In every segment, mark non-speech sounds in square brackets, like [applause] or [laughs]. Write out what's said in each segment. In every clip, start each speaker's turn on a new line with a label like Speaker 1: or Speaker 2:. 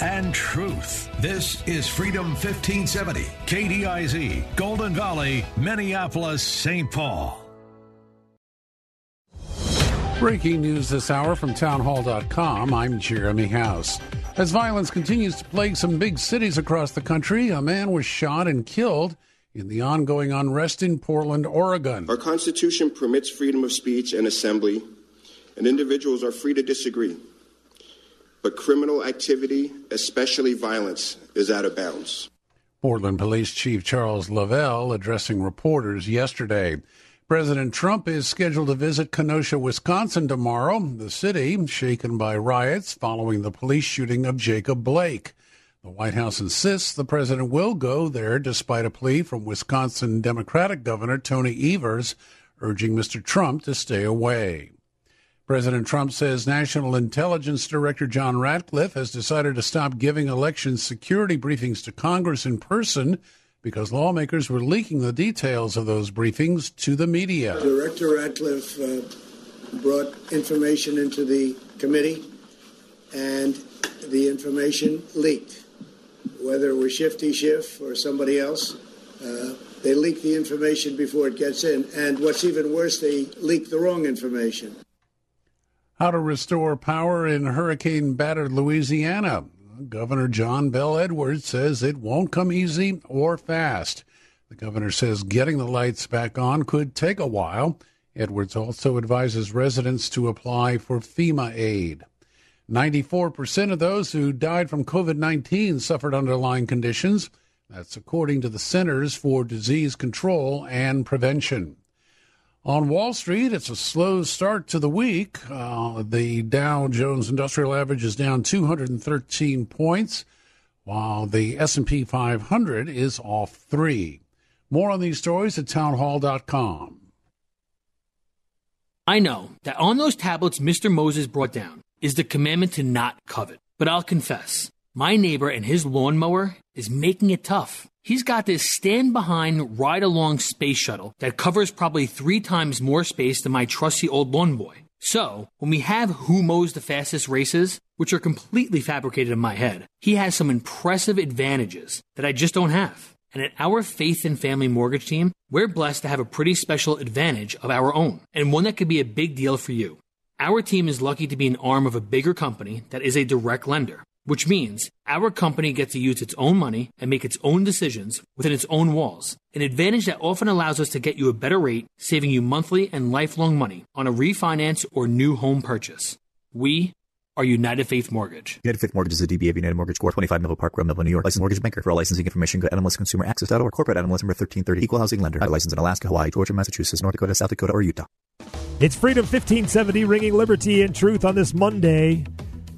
Speaker 1: and truth. This is Freedom 1570, KDIZ, Golden Valley, Minneapolis, St. Paul.
Speaker 2: Breaking news this hour from townhall.com. I'm Jeremy House. As violence continues to plague some big cities across the country, a man was shot and killed in the ongoing unrest in Portland, Oregon.
Speaker 3: Our Constitution permits freedom of speech and assembly, and individuals are free to disagree. But criminal activity, especially violence, is out of bounds.
Speaker 2: Portland Police Chief Charles Lovell addressing reporters yesterday. President Trump is scheduled to visit Kenosha, Wisconsin tomorrow, the city shaken by riots following the police shooting of Jacob Blake. The White House insists the president will go there despite a plea from Wisconsin Democratic Governor Tony Evers urging Mr. Trump to stay away. President Trump says National Intelligence Director John Ratcliffe has decided to stop giving election security briefings to Congress in person because lawmakers were leaking the details of those briefings to the media.
Speaker 4: Director Ratcliffe uh, brought information into the committee, and the information leaked. Whether it was Shifty Schiff or somebody else, uh, they leak the information before it gets in. And what's even worse, they leak the wrong information.
Speaker 2: How to restore power in hurricane battered Louisiana. Governor John Bel Edwards says it won't come easy or fast. The governor says getting the lights back on could take a while. Edwards also advises residents to apply for FEMA aid. 94% of those who died from COVID 19 suffered underlying conditions. That's according to the Centers for Disease Control and Prevention. On Wall Street, it's a slow start to the week. Uh, the Dow Jones Industrial Average is down 213 points, while the S&P 500 is off 3. More on these stories at townhall.com.
Speaker 5: I know that on those tablets Mr. Moses brought down is the commandment to not covet. But I'll confess, my neighbor and his lawnmower is making it tough. He's got this stand behind, ride along space shuttle that covers probably three times more space than my trusty old lawn boy. So, when we have who mows the fastest races, which are completely fabricated in my head, he has some impressive advantages that I just don't have. And at our Faith and Family Mortgage team, we're blessed to have a pretty special advantage of our own, and one that could be a big deal for you. Our team is lucky to be an arm of a bigger company that is a direct lender, which means our company gets to use its own money and make its own decisions within its own walls, an advantage that often allows us to get you a better rate, saving you monthly and lifelong money on a refinance or new home purchase. We are United Faith Mortgage.
Speaker 6: United Faith Mortgage is a DBA of United Mortgage Corp. 25 Melville Park Road, Melville, New York. Licensed mortgage banker. For all licensing information, go to NMLSConsumerAccess.org. Corporate NMLS number 1330. Equal housing lender. License in Alaska, Hawaii, Georgia, Massachusetts, North Dakota, South Dakota, or Utah.
Speaker 7: It's Freedom 1570, ringing liberty and truth on this Monday.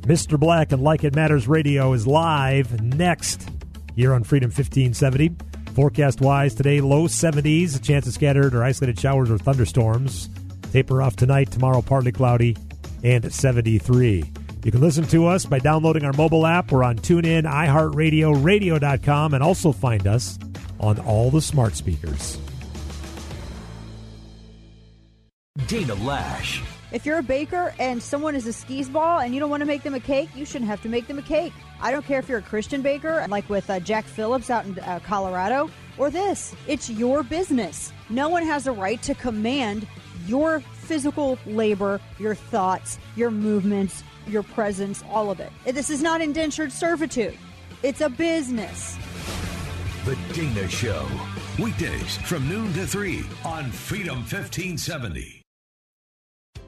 Speaker 7: Mr. Black and Like It Matters Radio is live next here on Freedom 1570. Forecast wise, today low 70s, a chance of scattered or isolated showers or thunderstorms. Taper off tonight, tomorrow partly cloudy, and 73. You can listen to us by downloading our mobile app. We're on TuneIn, iHeartRadio, radio.com, and also find us on all the smart speakers.
Speaker 1: Dana Loesch.
Speaker 8: If you're a baker and someone is a skis ball and you don't want to make them a cake, you shouldn't have to make them a cake. I don't care if you're a Christian baker, like with uh, Jack Phillips out in uh, Colorado, or this. It's your business. No one has a right to command your physical labor, your thoughts, your movements, your presence, all of it. This is not indentured servitude. It's a business.
Speaker 1: The Dana Show. Weekdays from noon to 3 on Freedom 1570.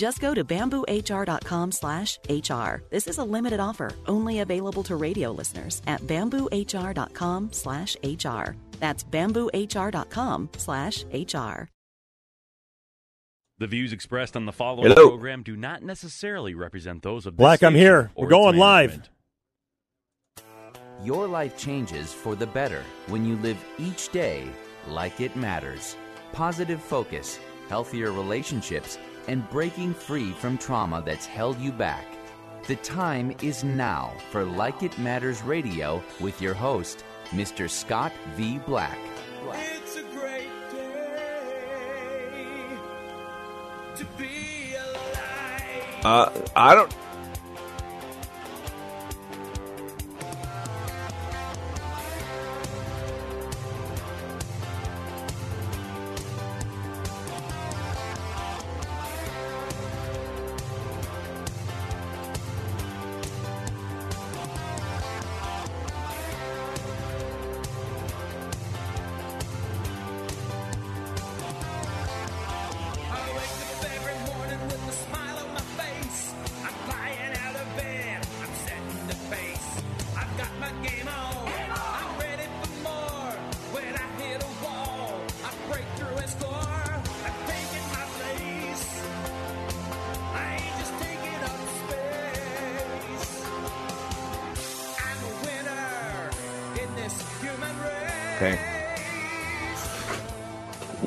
Speaker 9: Just go to bamboohr.com slash HR. This is a limited offer, only available to radio listeners at bamboohr.com slash HR. That's bamboohr.com slash HR.
Speaker 10: The views expressed on the following
Speaker 11: Hello.
Speaker 10: program do not necessarily represent those of
Speaker 7: Black, I'm here. We're going live.
Speaker 12: Your life changes for the better when you live each day like it matters. Positive focus, healthier relationships, and breaking free from trauma that's held you back. The time is now for Like It Matters Radio with your host, Mr. Scott V. Black.
Speaker 13: It's a great day to be alive.
Speaker 11: Uh, I don't.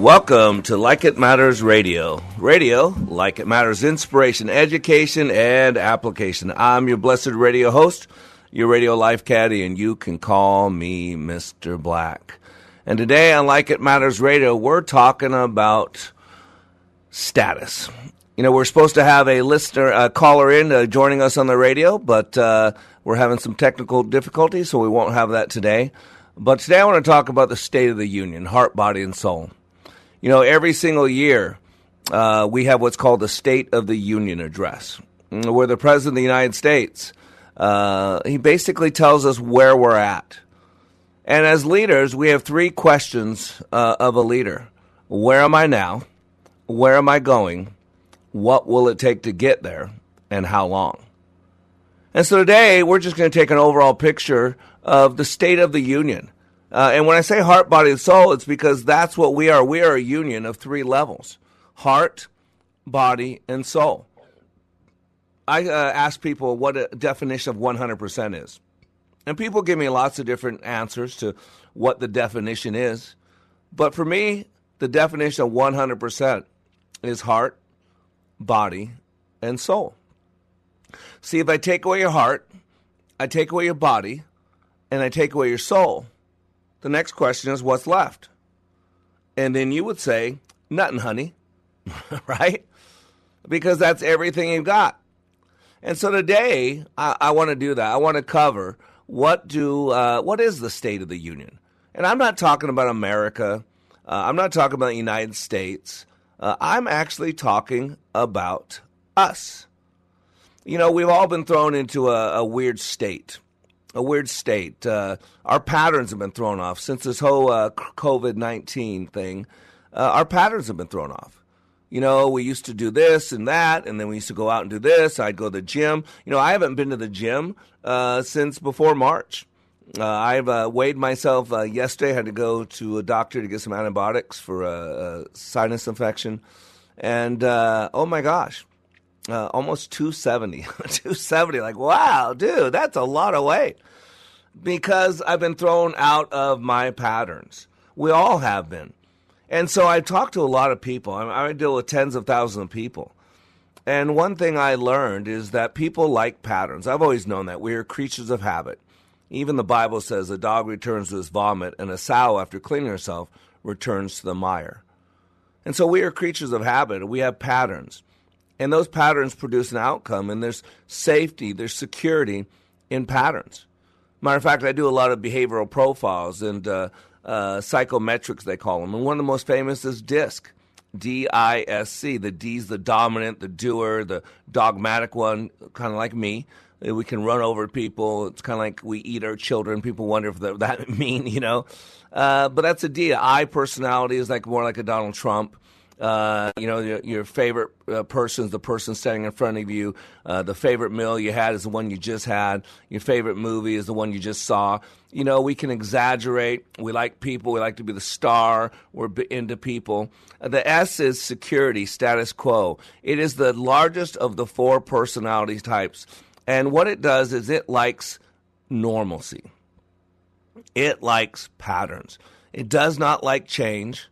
Speaker 11: Welcome to Like It Matters Radio. Radio, like it matters, inspiration, education, and application. I'm your blessed radio host, your radio life caddy, and you can call me Mr. Black. And today on Like It Matters Radio, we're talking about status. You know, we're supposed to have a listener, a caller in uh, joining us on the radio, but uh, we're having some technical difficulties, so we won't have that today. But today I want to talk about the state of the union, heart, body, and soul. You know, every single year uh, we have what's called the State of the Union Address, mm, where the President of the United States uh, he basically tells us where we're at. And as leaders, we have three questions uh, of a leader: Where am I now? Where am I going? What will it take to get there? And how long? And so today, we're just going to take an overall picture of the state of the union. Uh, and when I say heart, body, and soul, it's because that's what we are. We are a union of three levels heart, body, and soul. I uh, ask people what a definition of 100% is. And people give me lots of different answers to what the definition is. But for me, the definition of 100% is heart, body, and soul. See, if I take away your heart, I take away your body, and I take away your soul, the next question is what's left? And then you would say, nothing, honey, [laughs] right? Because that's everything you've got. And so today, I, I want to do that. I want to cover what do uh, what is the state of the union, and I'm not talking about America. Uh, I'm not talking about the United States. Uh, I'm actually talking about us. You know, we've all been thrown into a, a weird state. A weird state. Uh, our patterns have been thrown off since this whole uh, COVID 19 thing. Uh, our patterns have been thrown off. You know, we used to do this and that, and then we used to go out and do this. I'd go to the gym. You know, I haven't been to the gym uh, since before March. Uh, I've uh, weighed myself yesterday. Had to go to a doctor to get some antibiotics for a, sinus infection, and oh my gosh, uh, almost 270. [laughs] 270. Like, wow, dude, that's a lot of weight. Because I've been thrown out of my patterns. We all have been. And so I talked to a lot of people. I, mean, I deal with tens of thousands of people. And one thing I learned is that people like patterns. I've always known that. We are creatures of habit. Even the Bible says a dog returns to his vomit, and a sow, after cleaning herself, returns to the mire. And so we are creatures of habit. We have patterns. And those patterns produce an outcome, and there's safety, there's security in patterns. Matter of fact, I do a lot of behavioral profiles and uh, uh, psychometrics, they call them. And one of the most famous is DISC. D I S C. The D's the dominant, the doer, the dogmatic one, kind of like me. We can run over people. It's kind of like we eat our children. People wonder if that, [laughs] that mean, you know. Uh, but that's a D. I personality is like more like a Donald Trump. Uh, you know, your, your favorite uh, person is the person standing in front of you. Uh, the favorite meal you had is the one you just had. Your favorite movie is the one you just saw. You know, we can exaggerate. We like people. We like to be the star. We're into people. Uh, the S is security, status quo. It is the largest of the four personality types. And what it does is it likes normalcy. It likes patterns. It does not like change.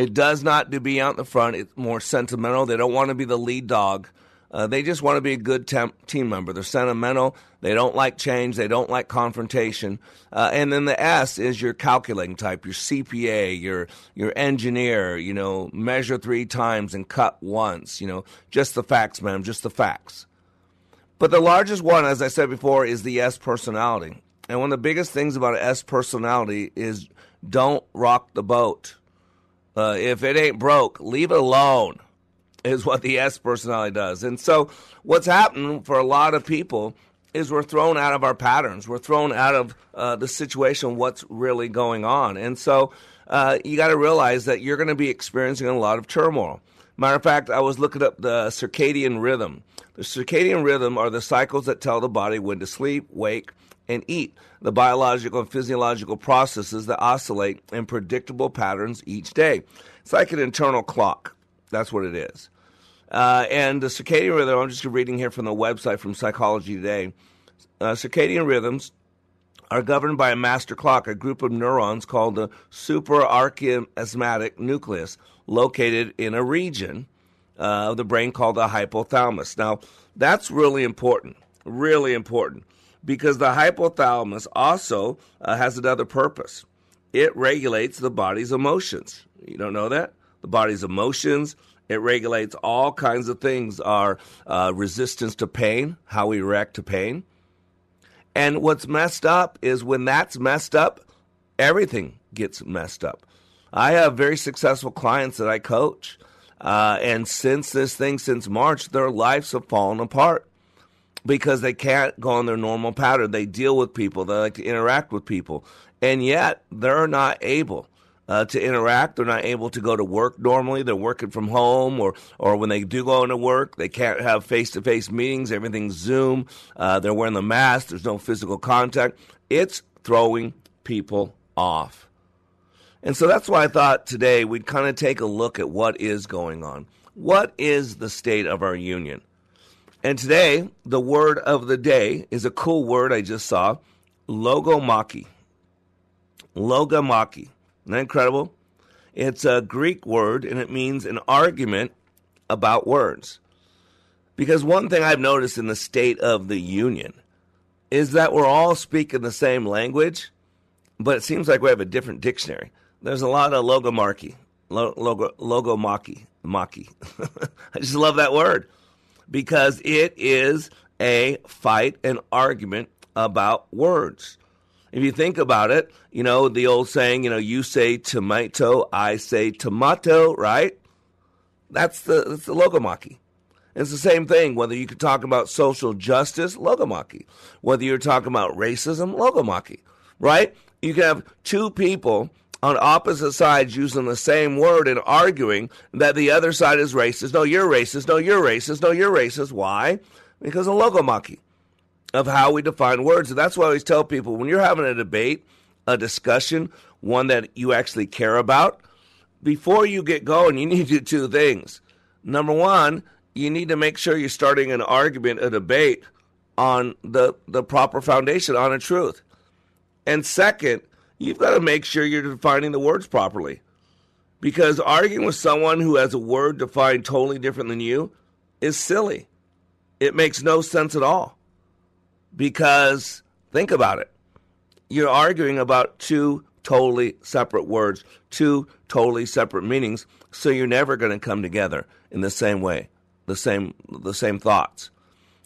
Speaker 11: It does not to be out in the front. It's more sentimental. They don't want to be the lead dog. Uh, they just want to be a good team member. They're sentimental. They don't like change. They don't like confrontation. Uh, and then the S is your calculating type, your CPA, your your engineer. You know, measure three times and cut once. You know, just the facts, ma'am. Just the facts. But the largest one, as I said before, is the S personality. And one of the biggest things about an S personality is don't rock the boat. Uh, if it ain't broke, leave it alone, is what the S personality does. And so, what's happened for a lot of people is we're thrown out of our patterns. We're thrown out of uh, the situation, what's really going on. And so, uh, you got to realize that you're going to be experiencing a lot of turmoil. Matter of fact, I was looking up the circadian rhythm. The circadian rhythm are the cycles that tell the body when to sleep, wake, and eat, the biological and physiological processes that oscillate in predictable patterns each day. It's like an internal clock. That's what it is. Uh, and the circadian rhythm, I'm just reading here from the website from Psychology Today. Uh, circadian rhythms are governed by a master clock, a group of neurons called the suprachiasmatic nucleus, located in a region uh, of the brain called the hypothalamus. Now, that's really important, really important, because the hypothalamus also uh, has another purpose. It regulates the body's emotions. You don't know that? The body's emotions. It regulates all kinds of things our uh, resistance to pain, how we react to pain. And what's messed up is when that's messed up, everything gets messed up. I have very successful clients that I coach. Uh, and since this thing, since March, their lives have fallen apart because they can't go on their normal pattern. They deal with people, they like to interact with people, and yet they're not able. Uh, to interact, they're not able to go to work normally. They're working from home, or or when they do go into work, they can't have face to face meetings. Everything's Zoom. Uh, they're wearing the mask. There's no physical contact. It's throwing people off. And so that's why I thought today we'd kind of take a look at what is going on. What is the state of our union? And today, the word of the day is a cool word I just saw logomachy. Logomachy. Isn't that incredible? It's a Greek word and it means an argument about words. Because one thing I've noticed in the state of the union is that we're all speaking the same language, but it seems like we have a different dictionary. There's a lot of logomachy, logo, logomachy, maki. [laughs] I just love that word because it is a fight, an argument about words. If you think about it, you know, the old saying, you know, you say tomato, I say tomato, right? That's the, that's the logomachy. It's the same thing, whether you could talk about social justice, logomachy. Whether you're talking about racism, logomachy, right? You can have two people on opposite sides using the same word and arguing that the other side is racist. No, you're racist. No, you're racist. No, you're racist. Why? Because of logomachy, of how we define words. And that's why I always tell people when you're having a debate, a discussion, one that you actually care about, before you get going, you [laughs] need to do two things. Number one, you need to make sure you're starting an argument, a debate on the, the proper foundation, on a truth. And second, you've got to make sure you're defining the words properly. Because arguing with someone who has a word defined totally different than you is silly. It makes no sense at all. Because think about it. You're arguing about two totally separate words, two totally separate meanings, so you're never going to come together in the same way, the same the same thoughts.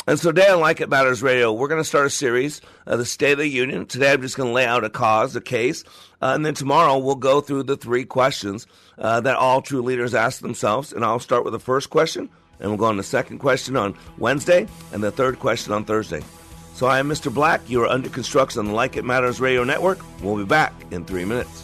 Speaker 11: And so today on Like It Matters Radio, we're going to start a series, uh, the State of the Union. Today I'm just going to lay out a cause, a case, uh, and then tomorrow we'll go through the three questions uh, that all true leaders ask themselves. And I'll start with the first question, and we'll go on the second question on Wednesday, and the third question on Thursday. So I am Mr. Black. You are under construction on the Like It Matters Radio Network. We'll be back in three minutes.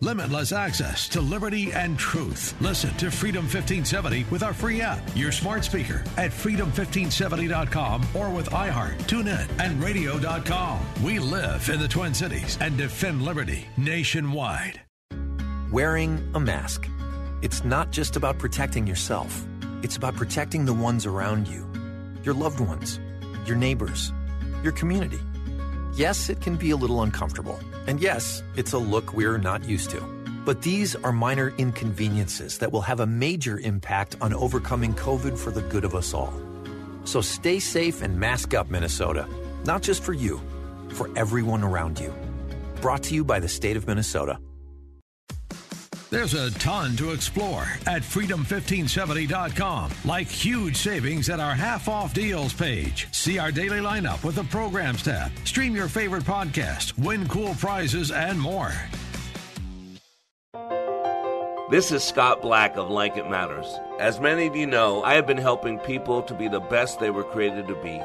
Speaker 1: Limitless access to liberty and truth. Listen to Freedom 1570 with our free app, your smart speaker at freedom1570.com or with iHeart, TuneIn, and radio.com. We live in the Twin Cities and defend liberty nationwide.
Speaker 14: Wearing a mask. It's not just about protecting yourself, it's about protecting the ones around you your loved ones, your neighbors, your community. Yes, it can be a little uncomfortable. And yes, it's a look we're not used to. But these are minor inconveniences that will have a major impact on overcoming COVID for the good of us all. So stay safe and mask up, Minnesota. Not just for you, for everyone around you. Brought to you by the state of Minnesota.
Speaker 1: There's a ton to explore at freedom1570.com, like huge savings at our half off deals page. See our daily lineup with the programs tab, stream your favorite podcast, win cool prizes, and more.
Speaker 11: This is Scott Black of Like It Matters. As many of you know, I have been helping people to be the best they were created to be.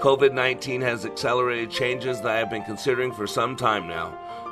Speaker 11: COVID 19 has accelerated changes that I have been considering for some time now.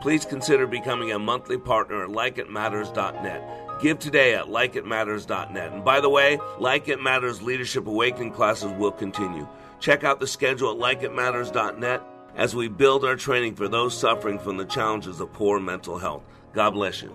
Speaker 11: Please consider becoming a monthly partner at likeitmatters.net. Give today at likeitmatters.net. And by the way, Like It Matters Leadership Awakening classes will continue. Check out the schedule at likeitmatters.net as we build our training for those suffering from the challenges of poor mental health. God bless you.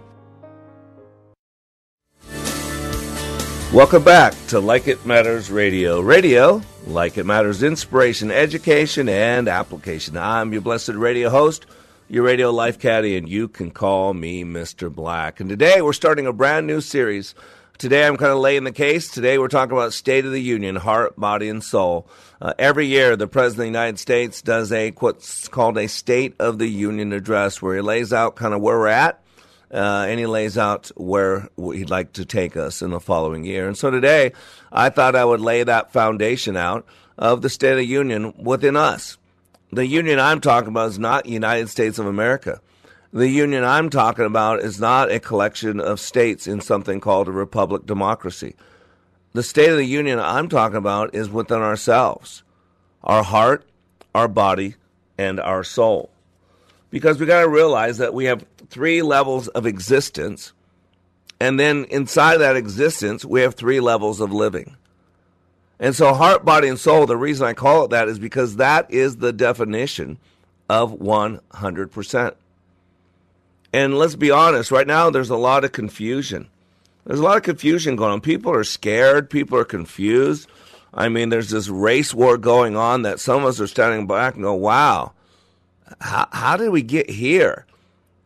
Speaker 11: Welcome back to Like It Matters Radio. Radio, like it matters, inspiration, education, and application. I'm your blessed radio host, your radio life caddy, and you can call me Mr. Black. And today we're starting a brand new series. Today I'm kind of laying the case. Today we're talking about State of the Union, heart, body, and soul. Uh, every year, the President of the United States does a what's called a State of the Union address, where he lays out kind of where we're at uh, and he lays out where he'd like to take us in the following year. And so today, I thought I would lay that foundation out of the State of the Union within us. The union I'm talking about is not United States of America. The union I'm talking about is not a collection of states in something called a republic democracy. The State of the Union I'm talking about is within ourselves our heart, our body, and our soul because we got to realize that we have three levels of existence, and then inside that existence, we have three levels of living. And so, heart, body, and soul, the reason I call it that is because that is the definition of 100%. And let's be honest, right now there's a lot of confusion. There's a lot of confusion going on. People are scared, people are confused. I mean, there's this race war going on that some of us are standing back and go, wow, how, how did we get here?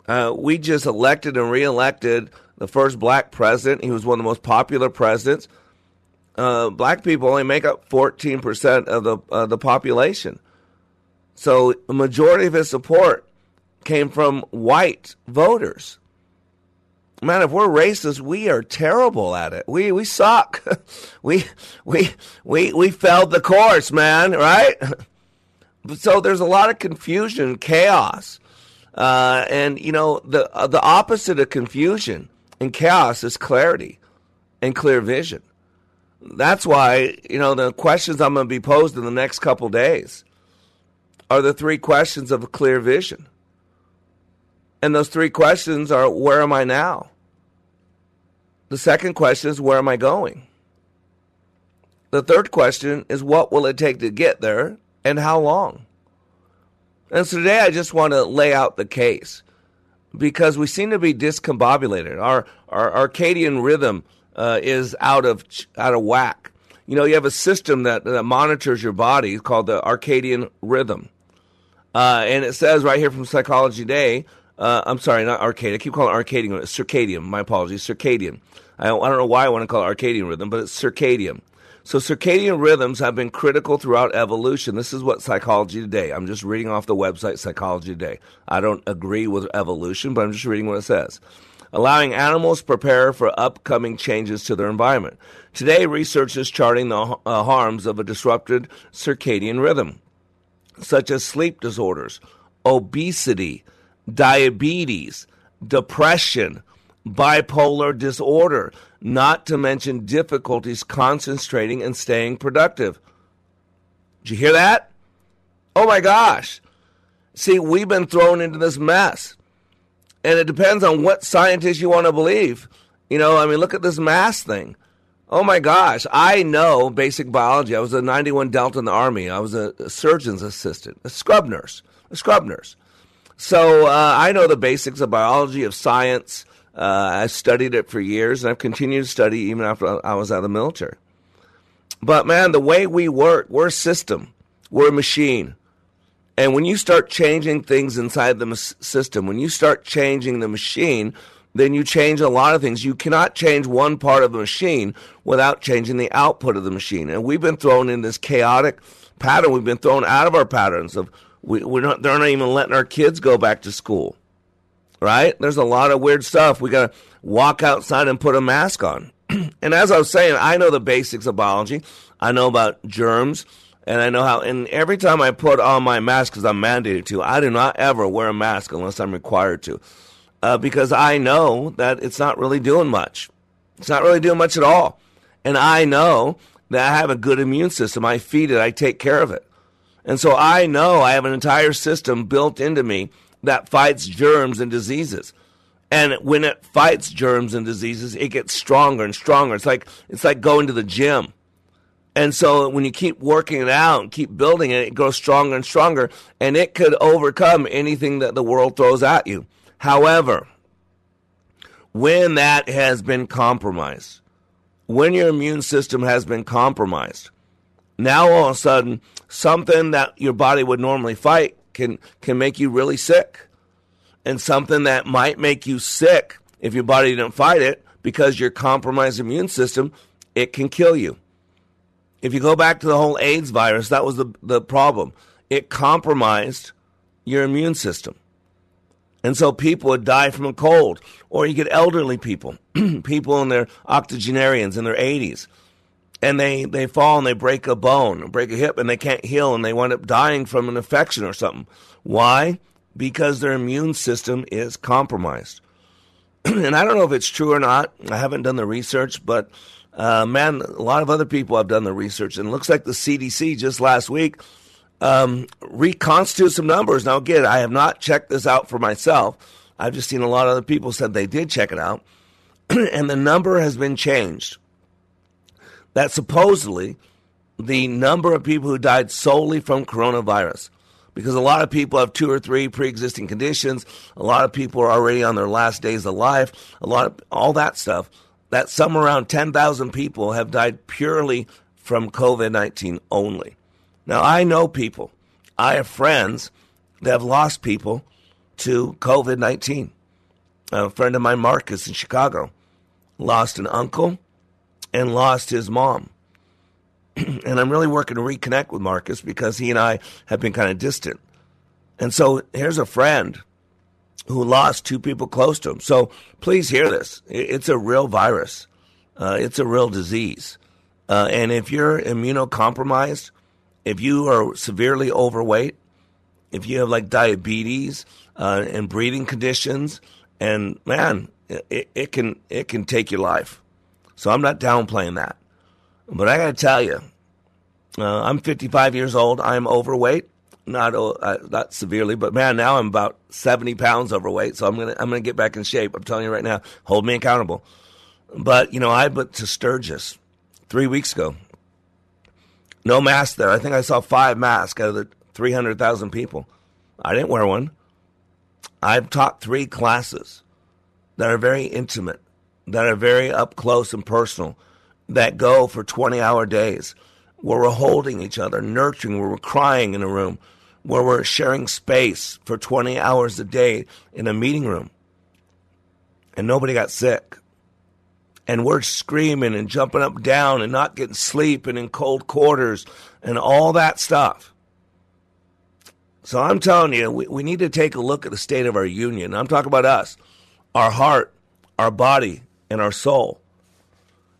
Speaker 11: Uh, we just elected and reelected the first black president. He was one of the most popular presidents. Uh, black people only make up 14% of the, uh, the population. So the majority of his support came from white voters. Man, if we're racist, we are terrible at it. We we suck. [laughs] we we we we failed the course, man. Right? [laughs] so there's a lot of confusion, chaos, uh, and you know the uh, the opposite of confusion and chaos is clarity and clear vision. That's why, you know, the questions I'm going to be posed in the next couple days are the three questions of a clear vision. And those three questions are where am I now? The second question is where am I going? The third question is what will it take to get there and how long? And so today I just want to lay out the case because we seem to be discombobulated. Our, our Arcadian rhythm uh, is out of out of whack. You know, you have a system that, that monitors your body called the circadian rhythm. Uh, and it says right here from Psychology Today, uh, I'm sorry, not arcade. I keep calling it arcadian. Circadian. My apologies. Circadian. I don't, I don't know why I want to call it arcadian rhythm, but it's circadian. So circadian rhythms have been critical throughout evolution. This is what Psychology Today. I'm just reading off the website Psychology Today. I don't agree with evolution, but I'm just reading what it says. Allowing animals prepare for upcoming changes to their environment. Today, research is charting the uh, harms of a disrupted circadian rhythm, such as sleep disorders, obesity, diabetes, depression, bipolar disorder, not to mention difficulties concentrating and staying productive. Did you hear that? Oh my gosh. See, we've been thrown into this mess. And it depends on what scientist you want to believe. You know, I mean, look at this mass thing. Oh my gosh, I know basic biology. I was a 91 Delta in the Army. I was a, surgeon's assistant, a scrub nurse, a scrub nurse. So uh, I know the basics of biology, of science. Uh, I studied it for years, and I've continued to study even after I was out of the military. But man, the way we work, we're a system, we're a machine. And when you start changing things inside the system, when you start changing the machine, then you change a lot of things. You cannot change one part of the machine without changing the output of the machine. And we've been thrown in this chaotic pattern. We've been thrown out of our patterns of we, we're not, they're not even letting our kids go back to school, right? There's a lot of weird stuff. We got to walk outside and put a mask on. [clears throat] and as I was saying, I know the basics of biology. I know about germs, and I know how. And every time I put on my mask, because I'm mandated to, I do not ever wear a mask unless I'm required to, uh, because I know that it's not really doing much. It's not really doing much at all. And I know that I have a good immune system. I feed it. I take care of it. And so I know I have an entire system built into me that fights germs and diseases. And when it fights germs and diseases, it gets stronger and stronger. It's like it's like going to the gym. And so when you keep working it out and keep building it, it grows stronger and stronger, and it could overcome anything that the world throws at you. However, when that has been compromised, when your immune system has been compromised, now all of a sudden something that your body would normally fight can can make you really sick. And something that might make you sick if your body didn't fight it because your compromised immune system, it can kill you. If you go back to the whole AIDS virus, that was the, the problem. It compromised your immune system. And so people would die from a cold. Or you get elderly people, [clears throat] people in their octogenarians in their 80s and they, they fall and they break a bone, break a hip, and they can't heal, and they wind up dying from an infection or something. Why? Because their immune system is compromised. [clears throat] and I don't know if it's true or not. I haven't done the research, but uh, man, a lot of other people have done the research, and it looks like the CDC just last week um, reconstituted some numbers. Now, again, I have not checked this out for myself. I've just seen a lot of other people said they did check it out, [clears throat] and the number has been changed that supposedly the number of people who died solely from coronavirus, because a lot of people have two or three pre-existing conditions, a lot of people are already on their last days of life, a lot of all that stuff. That some around 10,000 people have died purely from COVID 19 only. Now, I know people, I have friends that have lost people to COVID 19. A friend of mine, Marcus, in Chicago, lost an uncle, and lost his mom. [clears throat] and I'm really working to reconnect with Marcus because he and I have been kind of distant. And so here's a friend who lost two people close to him. So please hear this. It's a real virus. Uh, it's a real disease. Uh, and if you're immunocompromised, if you are severely overweight, if you have like diabetes uh, and breathing conditions, and man, it, it, can it can take your life. So I'm not downplaying that. But I got to tell you, uh, I'm 55 years old. I'm overweight, not uh, not severely, but man, now I'm about 70 pounds overweight. So I'm gonna I'm gonna get back in shape. I'm telling you right now, hold me accountable. But you know, I went to Sturgis three weeks ago. No mask there. I think I saw five masks out of the 300,000 people. I didn't wear one. I've taught three classes that are very intimate, that are very up close and personal, that go for 20 hour days, where we're holding each other, nurturing, where we're crying in a room, where we're sharing space for 20 hours a day in a meeting room. And nobody got sick. And we're screaming and jumping up and down and not getting sleep and in cold quarters and all that stuff. So I'm telling you, we, we need to take a look at the state of our union. I'm talking about us, our heart, our body, and our soul.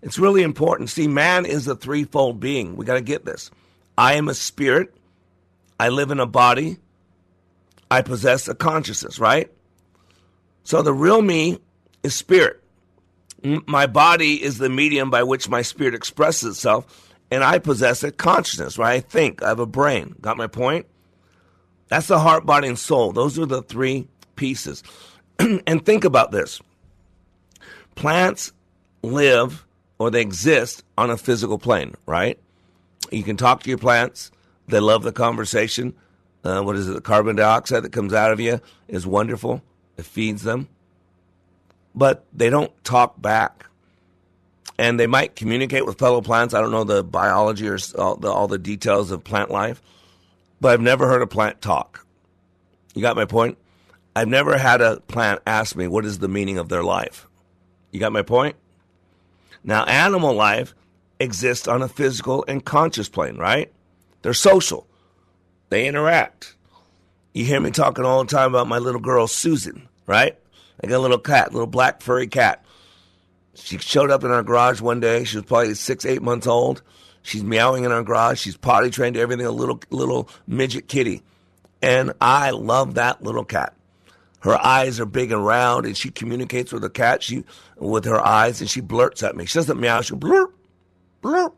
Speaker 11: It's really important. See, man is a threefold being. We got to get this. I am a spirit. I live in a body. I possess a consciousness, right? So the real me is spirit. My body is the medium by which my spirit expresses itself, and I possess a consciousness, right? I think. I have a brain. Got my point? That's the heart, body, and soul. Those are the three pieces. [clears throat] and think about this plants live or they exist on a physical plane, right? You can talk to your plants, they love the conversation. Uh, what is it? The carbon dioxide that comes out of you is wonderful, it feeds them. But they don't talk back. And they might communicate with fellow plants. I don't know the biology or all the, all the details of plant life but I've never heard a plant talk. You got my point? I've never had a plant ask me what is the meaning of their life. You got my point? Now, animal life exists on a physical and conscious plane, right? They're social, they interact. You hear me talking all the time about my little girl, Susan, right? I got a little cat, little black furry cat. She showed up in our garage one day. She was probably six, eight months old. She's meowing in our garage. She's potty trained everything, a little little midget kitty. And I love that little cat. Her eyes are big and round, and she communicates with the cat. She with her eyes, and she blurts at me. She doesn't meow. She blurp, blurp.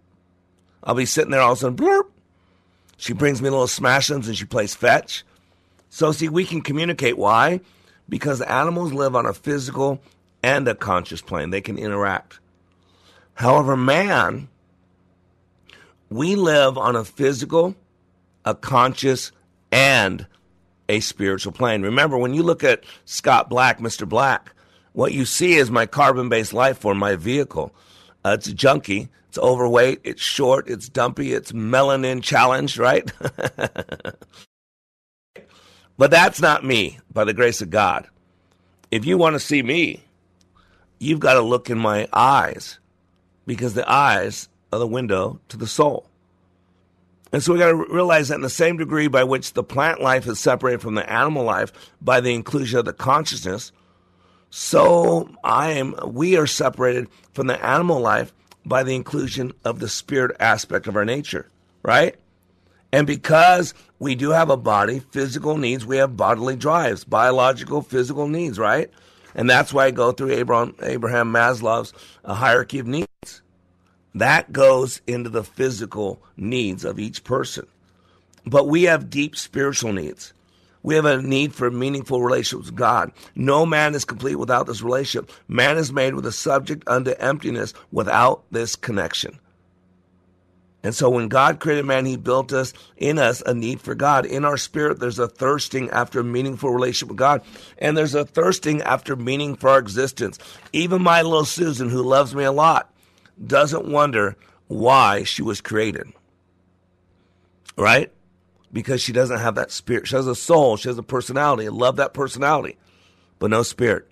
Speaker 11: I'll be sitting there all of a sudden, blurp. She brings me little smashums, and she plays fetch. So see, we can communicate. Why? Because animals live on a physical and a conscious plane. They can interact. However, man we live on a physical, a conscious, and a spiritual plane. Remember, when you look at Scott Black, Mr. Black, what you see is my carbon based life form, my vehicle. Uh, it's junky, it's overweight, it's short, it's dumpy, it's melanin challenged, right? [laughs] but that's not me, by the grace of God. If you want to see me, you've got to look in my eyes because the eyes are the window to the soul. And so we got to realize that in the same degree by which the plant life is separated from the animal life by the inclusion of the consciousness, so I am we are separated from the animal life by the inclusion of the spirit aspect of our nature, right? And because we do have a body, physical needs, we have bodily drives, biological, physical needs, right? And that's why I go through Abraham, Abraham Maslow's uh, hierarchy of needs. That goes into the physical needs of each person. But we have deep spiritual needs. We have a need for meaningful relationship with God. No man is complete without this relationship. Man is made with a subject unto emptiness without this connection. And so when God created man, he built us in us a need for God. In our spirit, there's a thirsting after a meaningful relationship with God. And there's a thirsting after meaning for our existence. Even my little Susan, who loves me a lot, doesn't wonder why she was created. Right? Because she doesn't have that spirit. She has a soul, she has a personality. I love that personality, but no spirit.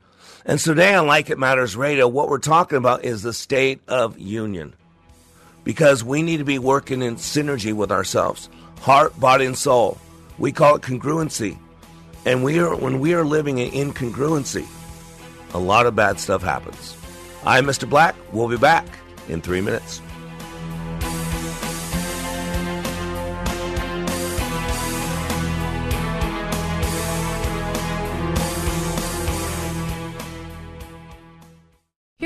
Speaker 11: And so today on Like It Matters Radio, what we're talking about is the state of union. Because we need to be working in synergy with ourselves, heart, body, and soul. We call it congruency. And we are when we are living in incongruency, a lot of bad stuff happens. I'm Mr. Black. We'll be back in three minutes.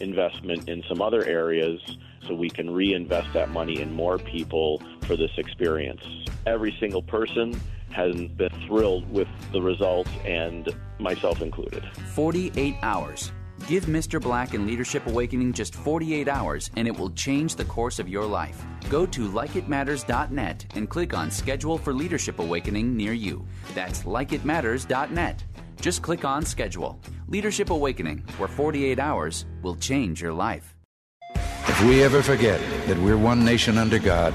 Speaker 15: investment in some other areas so we can reinvest that money in more people for this experience. Every single person has been thrilled with the results, and myself included.
Speaker 12: 48 hours. Give Mr. Black and Leadership Awakening just 48 hours and it will change the course of your life. Go to likeitmatters.net and click on Schedule for Leadership Awakening near you. That's likeitmatters.net. Just click on Schedule. Leadership Awakening, where 48 hours will change your life.
Speaker 16: If we ever forget that we're one nation under God,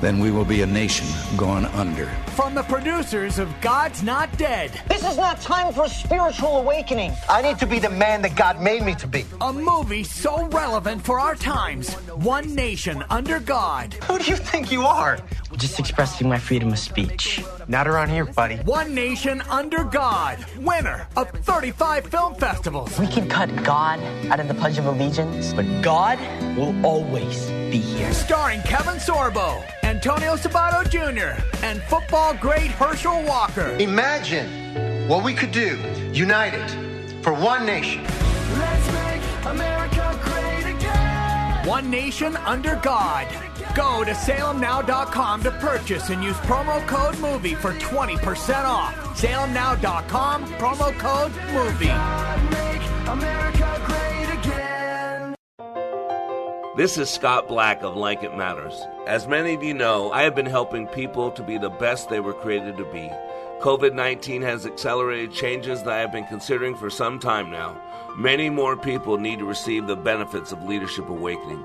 Speaker 16: then we will be a nation gone under.
Speaker 17: From the producers of God's Not Dead.
Speaker 18: This is not time for a spiritual awakening. I need to be the man that God made me to be.
Speaker 17: A movie so relevant for our times. One nation under God.
Speaker 18: Who do you think you are? Just expressing my freedom of speech. Not around here, buddy.
Speaker 17: One nation under God. Winner of 35 film festivals.
Speaker 18: We can cut God out of the Pledge of Allegiance, but God will always be here.
Speaker 17: Starring Kevin Sorbo, Antonio Sabato Jr., and football great Herschel Walker.
Speaker 18: Imagine what we could do united for one nation.
Speaker 17: Let's make America great again. One nation under God. Go to salemnow.com to purchase and use promo code MOVIE for 20% off. salemnow.com, promo code MOVIE.
Speaker 11: This is Scott Black of Like It Matters. As many of you know, I have been helping people to be the best they were created to be. COVID 19 has accelerated changes that I have been considering for some time now. Many more people need to receive the benefits of Leadership Awakening.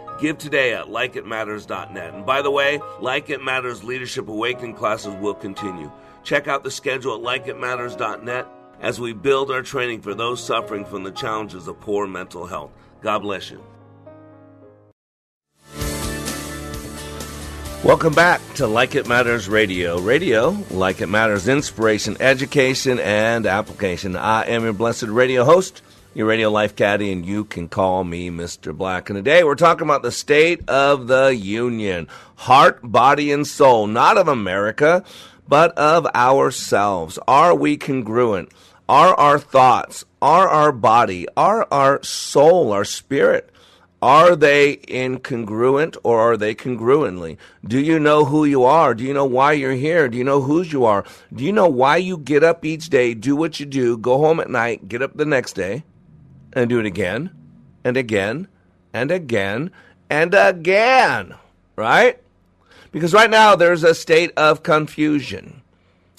Speaker 11: Give today at likeitmatters.net. And by the way, Like It Matters Leadership Awakening classes will continue. Check out the schedule at likeitmatters.net as we build our training for those suffering from the challenges of poor mental health. God bless you. Welcome back to Like It Matters Radio. Radio, like it matters, inspiration, education, and application. I am your blessed radio host, your radio life caddy, and you can call me Mr. Black. And today we're talking about the state of the union heart, body, and soul, not of America, but of ourselves. Are we congruent? Are our thoughts, are our body, are our soul, our spirit, are they incongruent or are they congruently? Do you know who you are? Do you know why you're here? Do you know whose you are? Do you know why you get up each day, do what you do, go home at night, get up the next day, and do it again, and again, and again, and again, right? Because right now there's a state of confusion.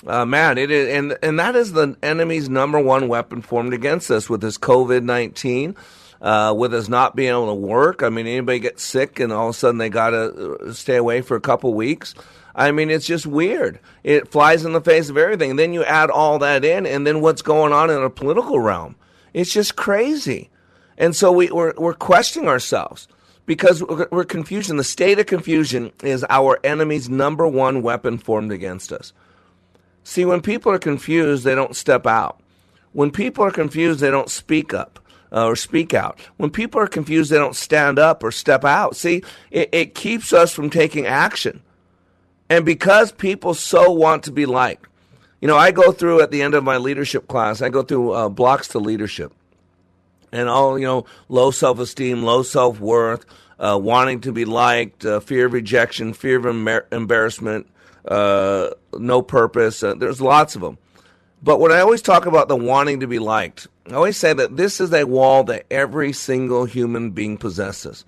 Speaker 11: Uh, man, it is, and and that is the enemy's number one weapon formed against us with this COVID nineteen uh, with us not being able to work. I mean, anybody gets sick and all of a sudden they got to stay away for a couple weeks. I mean, it's just weird. It flies in the face of everything. And then you add all that in, and then what's going on in a political realm? It's just crazy. And so we, we're, we're questioning ourselves because we're, we're confused. And the state of confusion is our enemy's number one weapon formed against us. See, when people are confused, they don't step out. When people are confused, they don't speak up uh, or speak out. When people are confused, they don't stand up or step out. See, it, it keeps us from taking action. And because people so want to be liked, you know, I go through at the end of my leadership class, I go through uh, blocks to leadership. And all, you know, low self esteem, low self worth, uh, wanting to be liked, uh, fear of rejection, fear of embar- embarrassment, uh, no purpose. Uh, there's lots of them. But when I always talk about the wanting to be liked, I always say that this is a wall that every single human being possesses.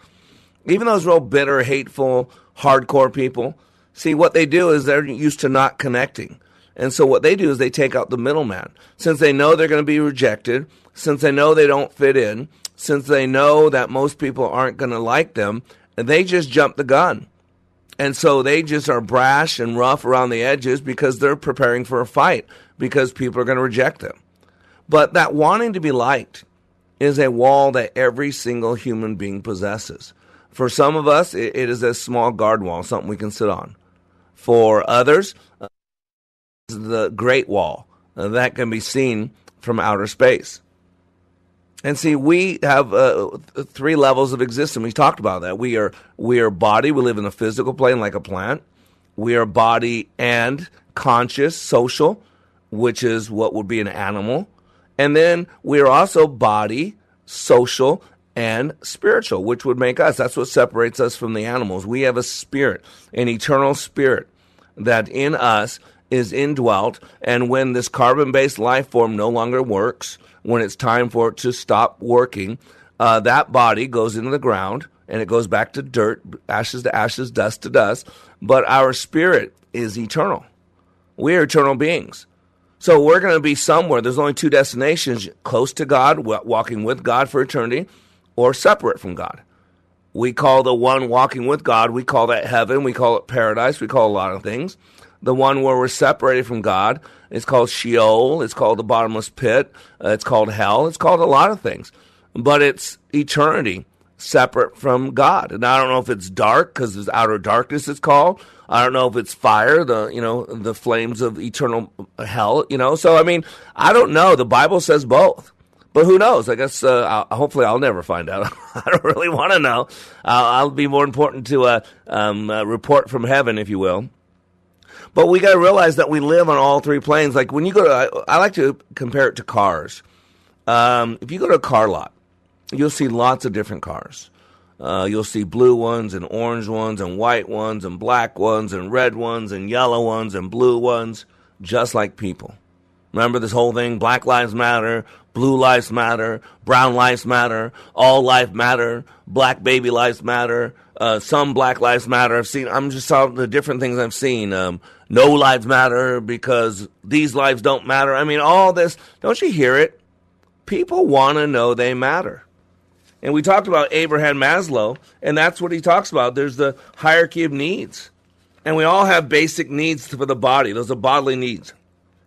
Speaker 11: Even those real bitter, hateful, hardcore people, see, what they do is they're used to not connecting. And so what they do is they take out the middleman. Since they know they're going to be rejected, since they know they don't fit in, since they know that most people aren't going to like them, they just jump the gun. And so they just are brash and rough around the edges because they're preparing for a fight because people are going to reject them. But that wanting to be liked is a wall that every single human being possesses. For some of us, it, is a small guard wall, something we can sit on. For others, the Great Wall that can be seen from outer space. And see, we have uh, three levels of existence. We talked about that. We are we are body. We live in the physical plane like a plant. We are body and conscious, social, which is what would be an animal. And then we are also body, social, and spiritual, which would make us. That's what separates us from the animals. We have a spirit, an eternal spirit that in us is indwelt. And when this carbon based life form no longer works, when it's time for it to stop working, uh, that body goes into the ground and it goes back to dirt, ashes to ashes, dust to dust. But our spirit is eternal. We are eternal beings. So we're going to be somewhere. There's only two destinations close to God, walking with God for eternity, or separate from God. We call the one walking with God, we call that heaven, we call it paradise, we call a lot of things. The one where we're separated from God It's called Sheol, it's called the bottomless pit, uh, it's called hell, it's called a lot of things. But it's eternity separate from God. And I don't know if it's dark because it's outer darkness it's called. I don't know if it's fire, the you know the flames of eternal hell. You know, so I mean, I don't know. The Bible says both, but who knows? I guess uh, I'll, hopefully I'll never find out. [laughs] I don't really want to know. Uh, I'll be more important to a, um, a report from heaven, if you will. But we got to realize that we live on all three planes. Like when you go to, I, I like to compare it to cars. Um, if you go to a car lot, you'll see lots of different cars. Uh, you'll see blue ones and orange ones and white ones and black ones and red ones and yellow ones and blue ones, just like people. Remember this whole thing? Black lives matter, blue lives matter, brown lives matter, all life matter, black baby lives matter, uh, some black lives matter. I've seen, I'm just all the different things I've seen. Um, no lives matter because these lives don't matter. I mean, all this, don't you hear it? People want to know they matter. And we talked about Abraham Maslow, and that's what he talks about. There's the hierarchy of needs. And we all have basic needs for the body, those are bodily needs.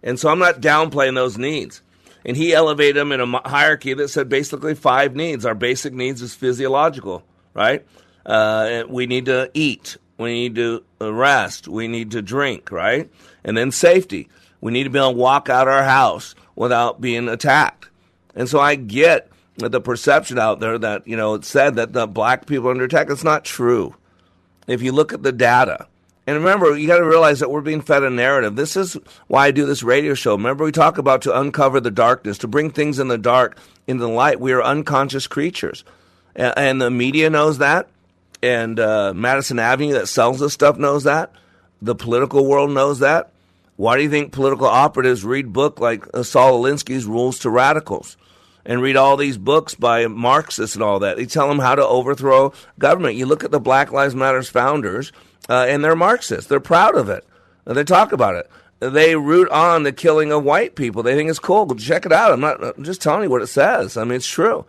Speaker 11: And so I'm not downplaying those needs. And he elevated them in a hierarchy that said basically five needs. Our basic needs is physiological, right? Uh, we need to eat. We need to rest. We need to drink, right? And then safety. We need to be able to walk out our house without being attacked. And so I get the perception out there that, you know, it said that the black people are under attack. It's not true. If you look at the data, and remember, you got to realize that we're being fed a narrative. This is why I do this radio show. Remember, we talk about to uncover the darkness, to bring things in the dark into the light. We are unconscious creatures. And the media knows that. And uh, Madison Avenue that sells this stuff knows that. The political world knows that. Why do you think political operatives read book like Saul Alinsky's Rules to Radicals? and read all these books by Marxists and all that. They tell them how to overthrow government. You look at the Black Lives Matters founders, uh, and they're Marxists. They're proud of it. They talk about it. They root on the killing of white people. They think it's cool. Check it out. I'm not. I'm just telling you what it says. I mean, it's true.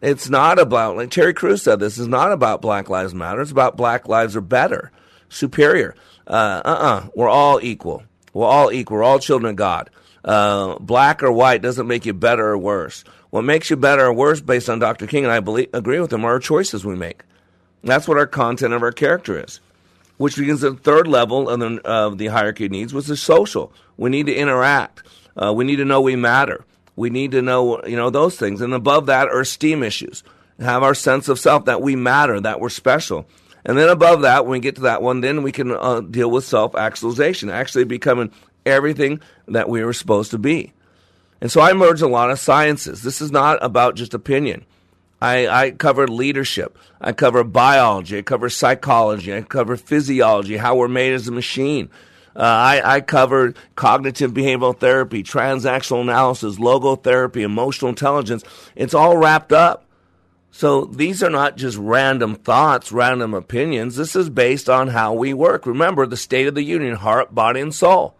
Speaker 11: It's not about like Terry Crews said. This is not about Black Lives Matter. It's about Black lives are better, superior. Uh, uh-uh. We're all equal. We're all equal. We're all children of God. Uh, black or white doesn't make you better or worse. What makes you better or worse, based on Dr. King, and I believe, agree with him, are our choices we make. That's what our content of our character is, which begins the third level of the, of the hierarchy of needs, which is social. We need to interact. Uh, we need to know we matter. We need to know, you know, those things. And above that are esteem issues. Have our sense of self that we matter, that we're special. And then above that, when we get to that one, then we can uh, deal with self actualization, actually becoming everything that we were supposed to be. And so I merge a lot of sciences. This is not about just opinion. I, I cover leadership. I cover biology. I cover psychology. I cover physiology, how we're made as a machine. Uh, I, I cover cognitive behavioral therapy, transactional analysis, logotherapy, emotional intelligence. It's all wrapped up So these are not just random thoughts, random opinions. This is based on how we work. Remember the state of the union, heart, body, and soul.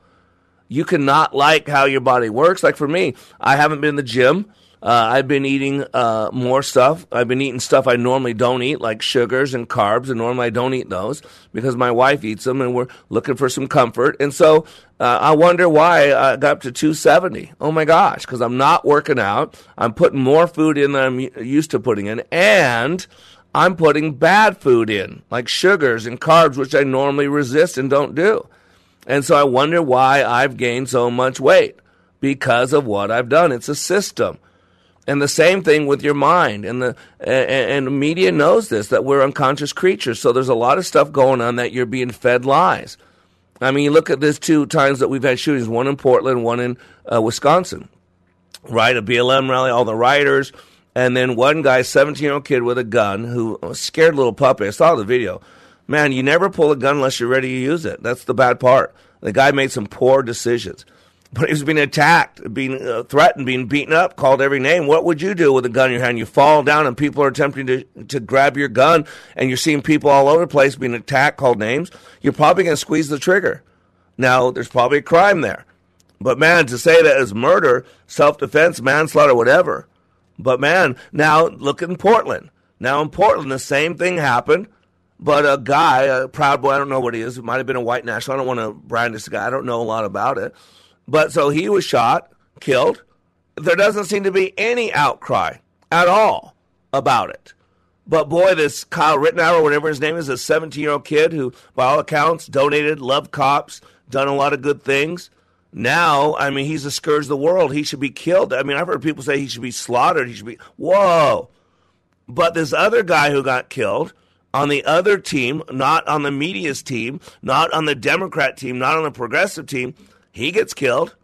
Speaker 11: You cannot like how your body works. Like for me, I haven't been in the gym. Uh, I've been eating uh, more stuff. I've been eating stuff I normally don't eat, like sugars and carbs, and normally I don't eat those because my wife eats them, and we're looking for some comfort. And so uh, I wonder why I got up to 270. Oh my gosh, because I'm not working out. I'm putting more food in than I'm used to putting in, and I'm putting bad food in, like sugars and carbs, which I normally resist and don't do. And so I wonder why I've gained so much weight because of what I've done. It's a system. And the same thing with your mind. And the and, and media knows this that we're unconscious creatures. So there's a lot of stuff going on that you're being fed lies. I mean, you look at this two times that we've had shootings, one in Portland, one in uh, Wisconsin. Right, a BLM rally, all the rioters, and then one guy, 17 year old kid with a gun, who a scared little puppy. I saw the video. Man, you never pull a gun unless you're ready to use it. That's the bad part. The guy made some poor decisions. But he was being attacked, being uh, threatened, being beaten up, called every name. What would you do with a gun in your hand? You fall down and people are attempting to, to grab your gun and you're seeing people all over the place being attacked, called names. You're probably going to squeeze the trigger. Now, there's probably a crime there. But man, to say that is murder, self defense, manslaughter, whatever. But man, now look in Portland. Now in Portland, the same thing happened. But a guy, a proud boy, I don't know what he is. It might have been a white national. I don't want to brand this guy. I don't know a lot about it. But so he was shot, killed. There doesn't seem to be any outcry at all about it. But boy, this Kyle Rittenhour, whatever his name is, a 17 year old kid who, by all accounts, donated, loved cops, done a lot of good things. Now, I mean, he's a scourge of the world. He should be killed. I mean, I've heard people say he should be slaughtered. He should be, whoa. But this other guy who got killed on the other team, not on the media's team, not on the Democrat team, not on the progressive team, he gets killed.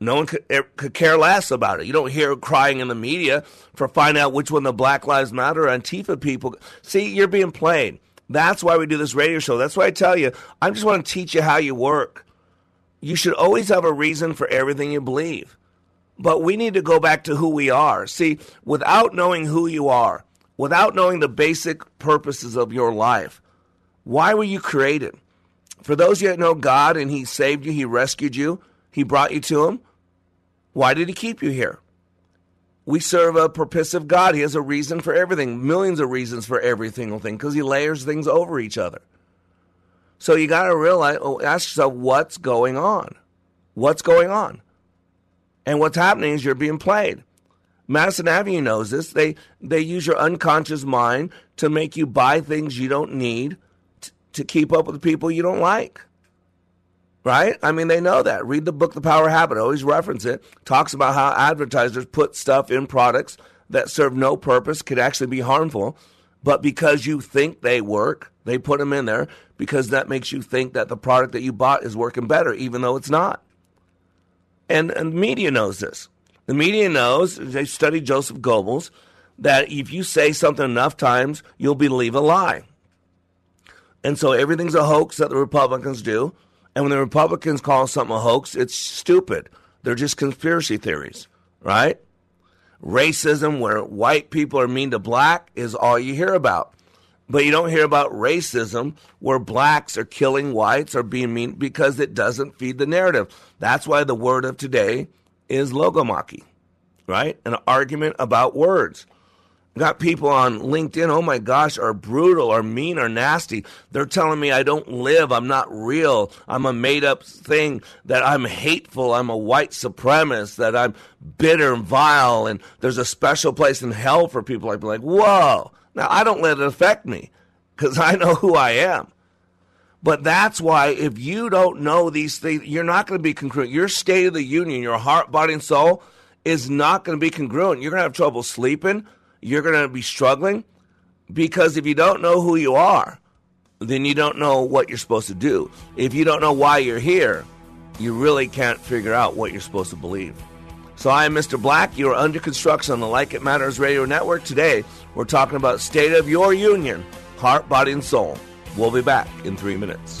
Speaker 11: No one could, er, could care less about it. You don't hear crying in the media for finding out which one the Black Lives Matter Antifa people. See, you're being played. That's why we do this radio show. That's why I tell you, I just want to teach you how you work. You should always have a reason for everything you believe. But we need to go back to who we are. See, without knowing who you are, without knowing the basic purposes of your life, why were you created? For those you that know God and He saved you, He rescued you, He brought you to Him, why did He keep you here? We serve a purposive God. He has a reason for everything, millions of reasons for every single thing, because He layers things over each other. So you got to realize, oh, ask yourself, what's going on? What's going on? And what's happening is you're being played. Madison Avenue knows this. They they use your unconscious mind to make you buy things you don't need to keep up with the people you don't like. Right? I mean, they know that. Read the book, The Power Habit. I always reference it. Talks about how advertisers put stuff in products that serve no purpose, could actually be harmful, but because you think they work, they put them in there because that makes you think that the product that you bought is working better, even though it's not. And, and media knows this. The media knows, they studied Joseph Goebbels, that if you say something enough times, you'll believe a lie. And so everything's a hoax that the Republicans do. And when the Republicans call something a hoax, it's stupid. They're just conspiracy theories, right? Racism, where white people are mean to black, is all you hear about. But you don't hear about racism where blacks are killing whites or being mean because it doesn't feed the narrative. That's why the word of today is logomachy, right? An argument about words. Got people on LinkedIn, oh my gosh, are brutal are mean are nasty. They're telling me I don't live, I'm not real, I'm a made up thing, that I'm hateful, I'm a white supremacist, that I'm bitter and vile, and there's a special place in hell for people like me. like, whoa. Now I don't let it affect me because I know who I am. But that's why if you don't know these things, you're not going to be congruent. Your state of the union, your heart, body, and soul is not going to be congruent. You're going to have trouble sleeping. You're going to be struggling because if you don't know who you are, then you don't know what you're supposed to do. If you don't know why you're here, you really can't figure out what you're supposed to believe. So I am Mr. Black. You are under construction on the Like It Matters Radio Network. Today, we're talking about state of your union, heart, body, and soul. We'll be back in three minutes.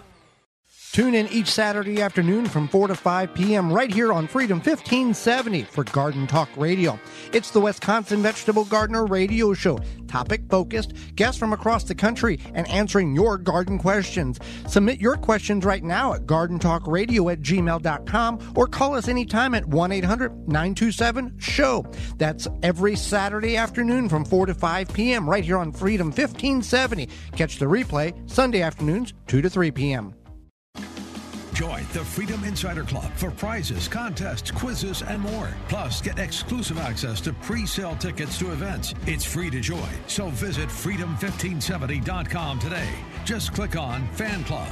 Speaker 19: Tune in each Saturday afternoon from 4 to 5 p.m. right here on Freedom 1570 for Garden Talk Radio. It's the Wisconsin Vegetable Gardener Radio Show, topic focused, guests from across the country, and answering your garden questions. Submit your questions right now at gardentalkradio at gmail.com or call us anytime at 1 800 927 SHOW. That's every Saturday afternoon from 4 to 5 p.m. right here on Freedom 1570. Catch the replay Sunday afternoons 2 to 3 p.m.
Speaker 1: Join the Freedom Insider Club for prizes, contests, quizzes, and more. Plus, get exclusive access to pre sale tickets to events. It's free to join, so visit freedom1570.com today. Just click on Fan Club.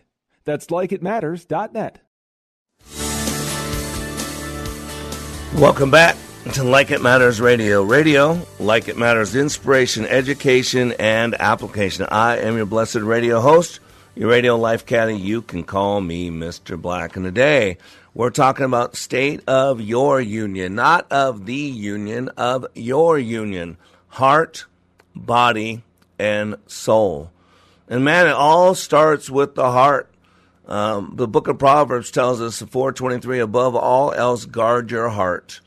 Speaker 20: That's likeitmatters.net.
Speaker 11: Welcome back to Like It Matters Radio. Radio, like it matters, inspiration, education, and application. I am your blessed radio host, your radio life caddy. You can call me Mr. Black. And today, we're talking about state of your union, not of the union, of your union. Heart, body, and soul. And man, it all starts with the heart. Um, the book of Proverbs tells us, 423, above all else, guard your heart,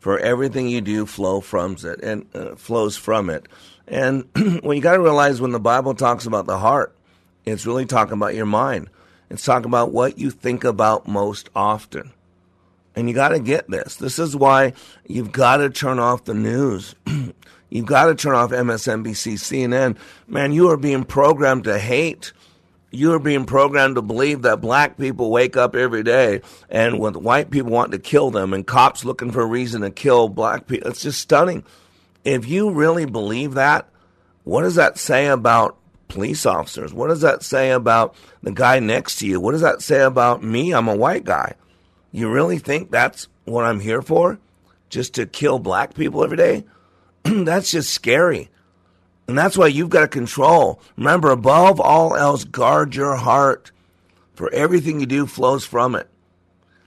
Speaker 11: for everything you do flow from it and uh, flows from it. And [clears throat] when you got to realize when the Bible talks about the heart, it's really talking about your mind. It's talking about what you think about most often. And you got to get this. This is why you've got to turn off the news. [clears throat] you've got to turn off MSNBC, CNN. Man, you are being programmed to hate you are being programmed to believe that black people wake up every day and with white people wanting to kill them and cops looking for a reason to kill black people. It's just stunning. If you really believe that, what does that say about police officers? What does that say about the guy next to you? What does that say about me? I'm a white guy. You really think that's what I'm here for? Just to kill black people every day? [clears throat] that's just scary. And that's why you've got to control. Remember, above all else, guard your heart, for everything you do flows from it.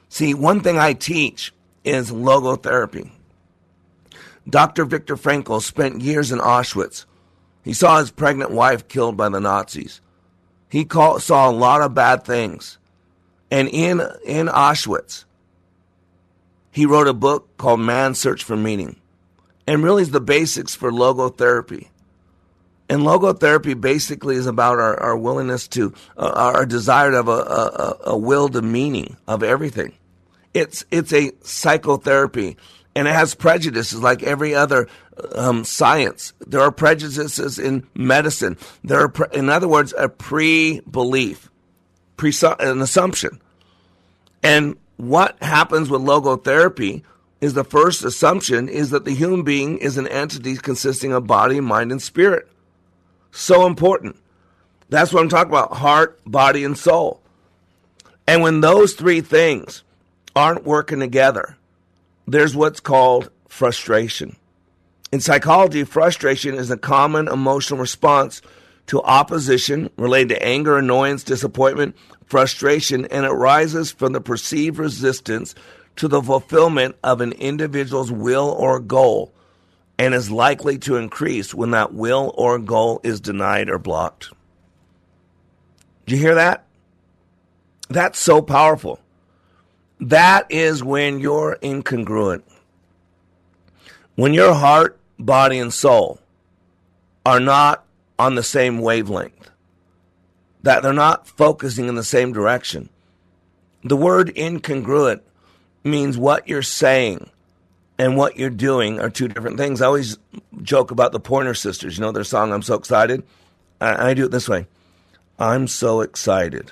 Speaker 11: See, one thing I teach is logotherapy. Dr. Viktor Frankl spent years in Auschwitz. He saw his pregnant wife killed by the Nazis. He call, saw a lot of bad things. And in, in Auschwitz, he wrote a book called Man's Search for Meaning. And really is the basics for logotherapy. And logotherapy basically is about our, our willingness to, uh, our desire to have a, a, a will to meaning of everything. It's, it's a psychotherapy and it has prejudices like every other um, science. There are prejudices in medicine. There are, pre- in other words, a pre-belief, pre- an assumption. And what happens with logotherapy is the first assumption is that the human being is an entity consisting of body, mind, and spirit. So important. That's what I'm talking about heart, body, and soul. And when those three things aren't working together, there's what's called frustration. In psychology, frustration is a common emotional response to opposition related to anger, annoyance, disappointment, frustration, and it rises from the perceived resistance to the fulfillment of an individual's will or goal and is likely to increase when that will or goal is denied or blocked. Do you hear that? That's so powerful. That is when you're incongruent. When your heart, body, and soul are not on the same wavelength, that they're not focusing in the same direction. The word incongruent means what you're saying and what you're doing are two different things. I always joke about the Pointer Sisters. You know their song, I'm So Excited? I, I do it this way I'm so excited.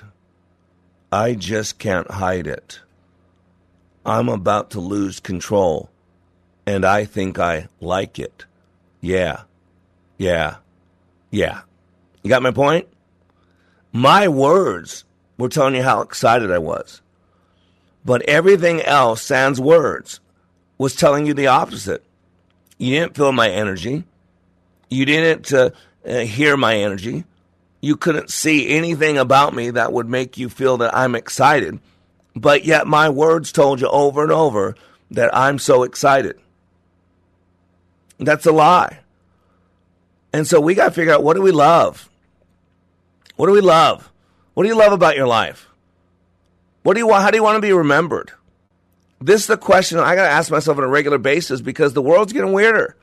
Speaker 11: I just can't hide it. I'm about to lose control, and I think I like it. Yeah, yeah, yeah. You got my point? My words were telling you how excited I was. But everything else, sans words, was telling you the opposite. You didn't feel my energy. You didn't uh, uh, hear my energy. You couldn't see anything about me that would make you feel that I'm excited. But yet my words told you over and over that I'm so excited. That's a lie. And so we got to figure out what do we love? What do we love? What do you love about your life? What do you want? How do you want to be remembered? This is the question I got to ask myself on a regular basis because the world's getting weirder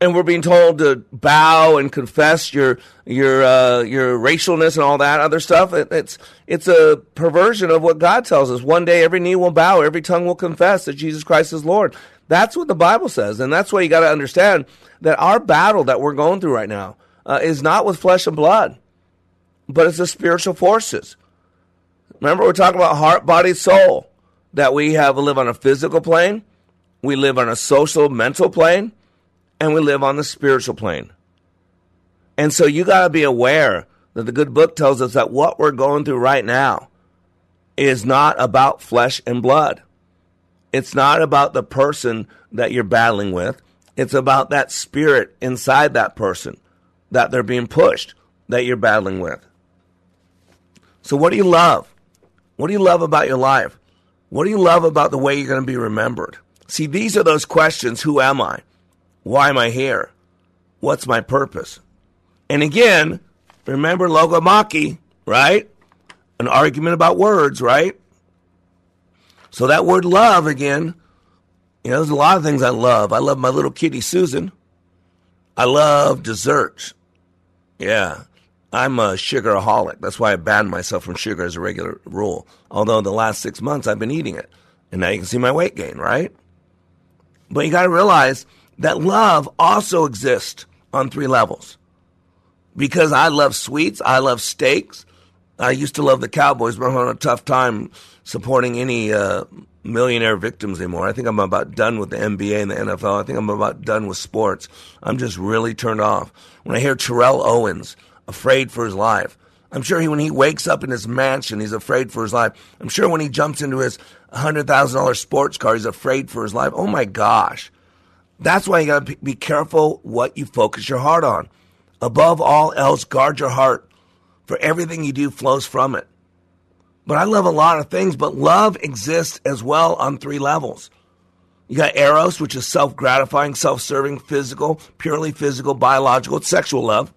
Speaker 11: and we're being told to bow and confess your your uh, your racialness and all that other stuff. It, it's it's a perversion of what God tells us. One day, every knee will bow, every tongue will confess that Jesus Christ is Lord. That's what the Bible says, and that's why you got to understand that our battle that we're going through right now uh, is not with flesh and blood, but it's the spiritual forces. Remember, we're talking about heart, body, soul. That we have live on a physical plane, we live on a social, mental plane and we live on the spiritual plane. And so you got to be aware that the good book tells us that what we're going through right now is not about flesh and blood. It's not about the person that you're battling with. It's about that spirit inside that person that they're being pushed, that you're battling with. So, what do you love? What do you love about your life? What do you love about the way you're going to be remembered? See, these are those questions who am I? Why am I here? What's my purpose? And again, remember logomachy, right? An argument about words, right? So that word love again, you know, there's a lot of things I love. I love my little kitty Susan. I love desserts. Yeah. I'm a sugaraholic. That's why I banned myself from sugar as a regular rule. Although the last six months I've been eating it. And now you can see my weight gain, right? But you got to realize that love also exists on three levels. Because I love sweets, I love steaks. I used to love the Cowboys, but I'm having a tough time supporting any uh, millionaire victims anymore. I think I'm about done with the NBA and the NFL. I think I'm about done with sports. I'm just really turned off. When I hear Terrell Owens afraid for his life, I'm sure he, when he wakes up in his mansion, he's afraid for his life. I'm sure when he jumps into his $100,000 sports car, he's afraid for his life. Oh my gosh. That's why you got to be careful what you focus your heart on. Above all else, guard your heart, for everything you do flows from it. But I love a lot of things, but love exists as well on three levels. You got eros, which is self gratifying, self serving, physical, purely physical, biological, it's sexual love.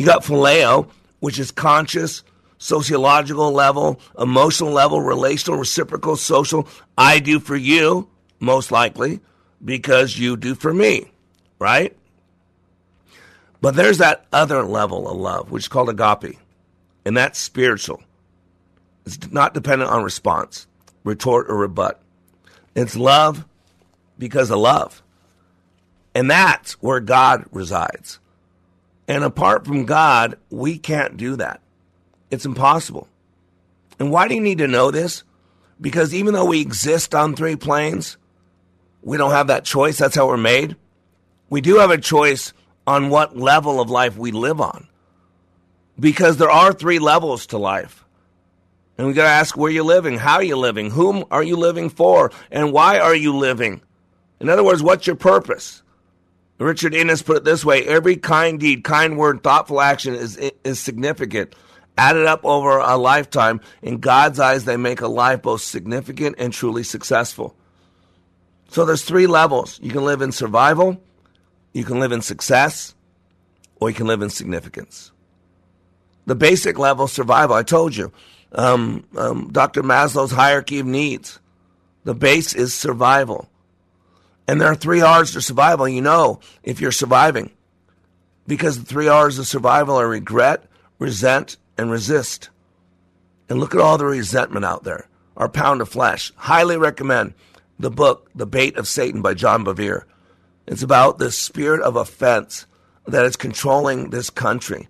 Speaker 11: You got phileo, which is conscious, sociological level, emotional level, relational, reciprocal, social. I do for you, most likely because you do for me, right? But there's that other level of love, which is called agape, and that's spiritual. It's not dependent on response, retort, or rebut. It's love because of love. And that's where God resides. And apart from God, we can't do that. It's impossible. And why do you need to know this? Because even though we exist on three planes, we don't have that choice. That's how we're made. We do have a choice on what level of life we live on. Because there are three levels to life. And we got to ask where you're living, how you're living, whom are you living for, and why are you living? In other words, what's your purpose? Richard Innes put it this way every kind deed, kind word, thoughtful action is, is significant. Added up over a lifetime, in God's eyes, they make a life both significant and truly successful. So there's three levels. You can live in survival, you can live in success, or you can live in significance. The basic level, survival, I told you. Um, um, Dr. Maslow's hierarchy of needs. The base is survival. And there are three R's to survival. You know if you're surviving. Because the three R's of survival are regret, resent, and resist. And look at all the resentment out there. Our pound of flesh. Highly recommend the book, The Bait of Satan by John Bevere. It's about the spirit of offense that is controlling this country.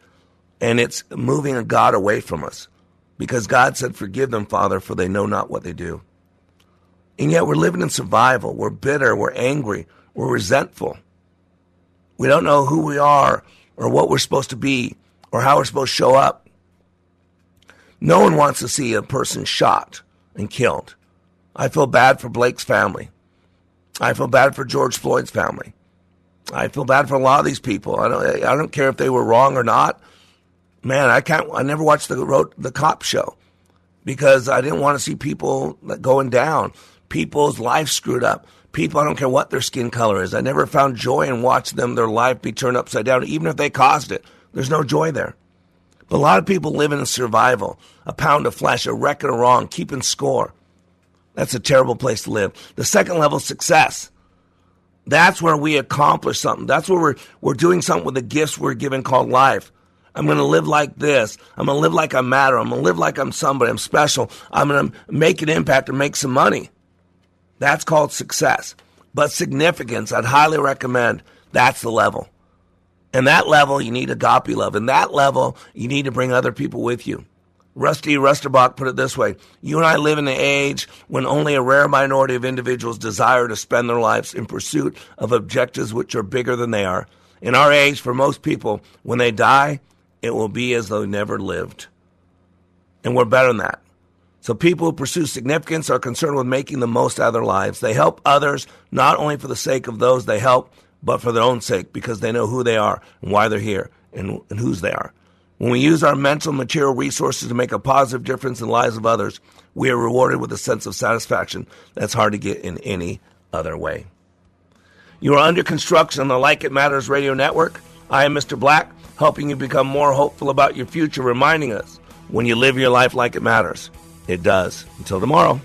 Speaker 11: And it's moving God away from us. Because God said, Forgive them, Father, for they know not what they do. And yet we're living in survival. We're bitter. We're angry. We're resentful. We don't know who we are or what we're supposed to be or how we're supposed to show up. No one wants to see a person shot and killed. I feel bad for Blake's family. I feel bad for George Floyd's family. I feel bad for a lot of these people. I don't, I don't care if they were wrong or not. Man, I can't. I never watched the the cop show because I didn't want to see people going down people's life screwed up. People, I don't care what their skin color is. I never found joy in watching them, their life be turned upside down, even if they caused it. There's no joy there. But a lot of people live in survival, a pound of flesh, a record of wrong, keeping score. That's a terrible place to live. The second level success. That's where we accomplish something. That's where we're, we're doing something with the gifts we're given called life. I'm going to live like this. I'm going to live like I matter. I'm going to live like I'm somebody. I'm special. I'm going to make an impact and make some money. That's called success. But significance, I'd highly recommend that's the level. And that level, you need agape love. And that level, you need to bring other people with you. Rusty Rustenbach put it this way You and I live in an age when only a rare minority of individuals desire to spend their lives in pursuit of objectives which are bigger than they are. In our age, for most people, when they die, it will be as though they never lived. And we're better than that. So people who pursue significance are concerned with making the most out of their lives. They help others not only for the sake of those they help, but for their own sake because they know who they are and why they're here and, and whose they are. When we use our mental and material resources to make a positive difference in the lives of others, we are rewarded with a sense of satisfaction that's hard to get in any other way. You are under construction on the Like It Matters radio network. I am Mr. Black, helping you become more hopeful about your future, reminding us when you live your life like it matters, it does. Until tomorrow.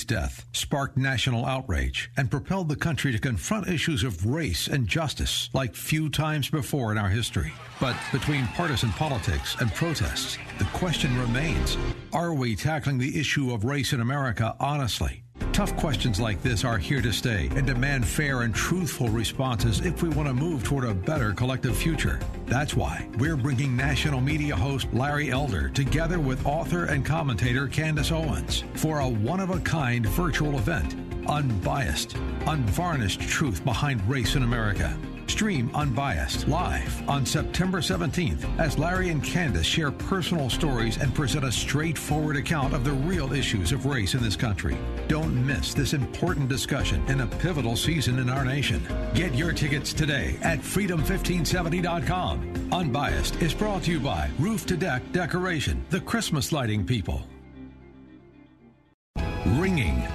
Speaker 1: Floyd's death sparked national outrage and propelled the country to confront issues of race and justice like few times before in our history. But between partisan politics and protests, the question remains are we tackling the issue of race in America honestly? Tough questions like this are here to stay and demand fair and truthful responses if we want to move toward a better collective future. That's why we're bringing national media host Larry Elder together with author and commentator Candace Owens for a one of a kind virtual event. Unbiased, unvarnished truth behind race in America. Stream Unbiased live on September 17th as Larry and Candace share personal stories and present a straightforward account of the real issues of race in this country. Don't miss this important discussion in a pivotal season in our nation. Get your tickets today at freedom1570.com. Unbiased is brought to you by Roof to Deck Decoration, the Christmas lighting people. Ringing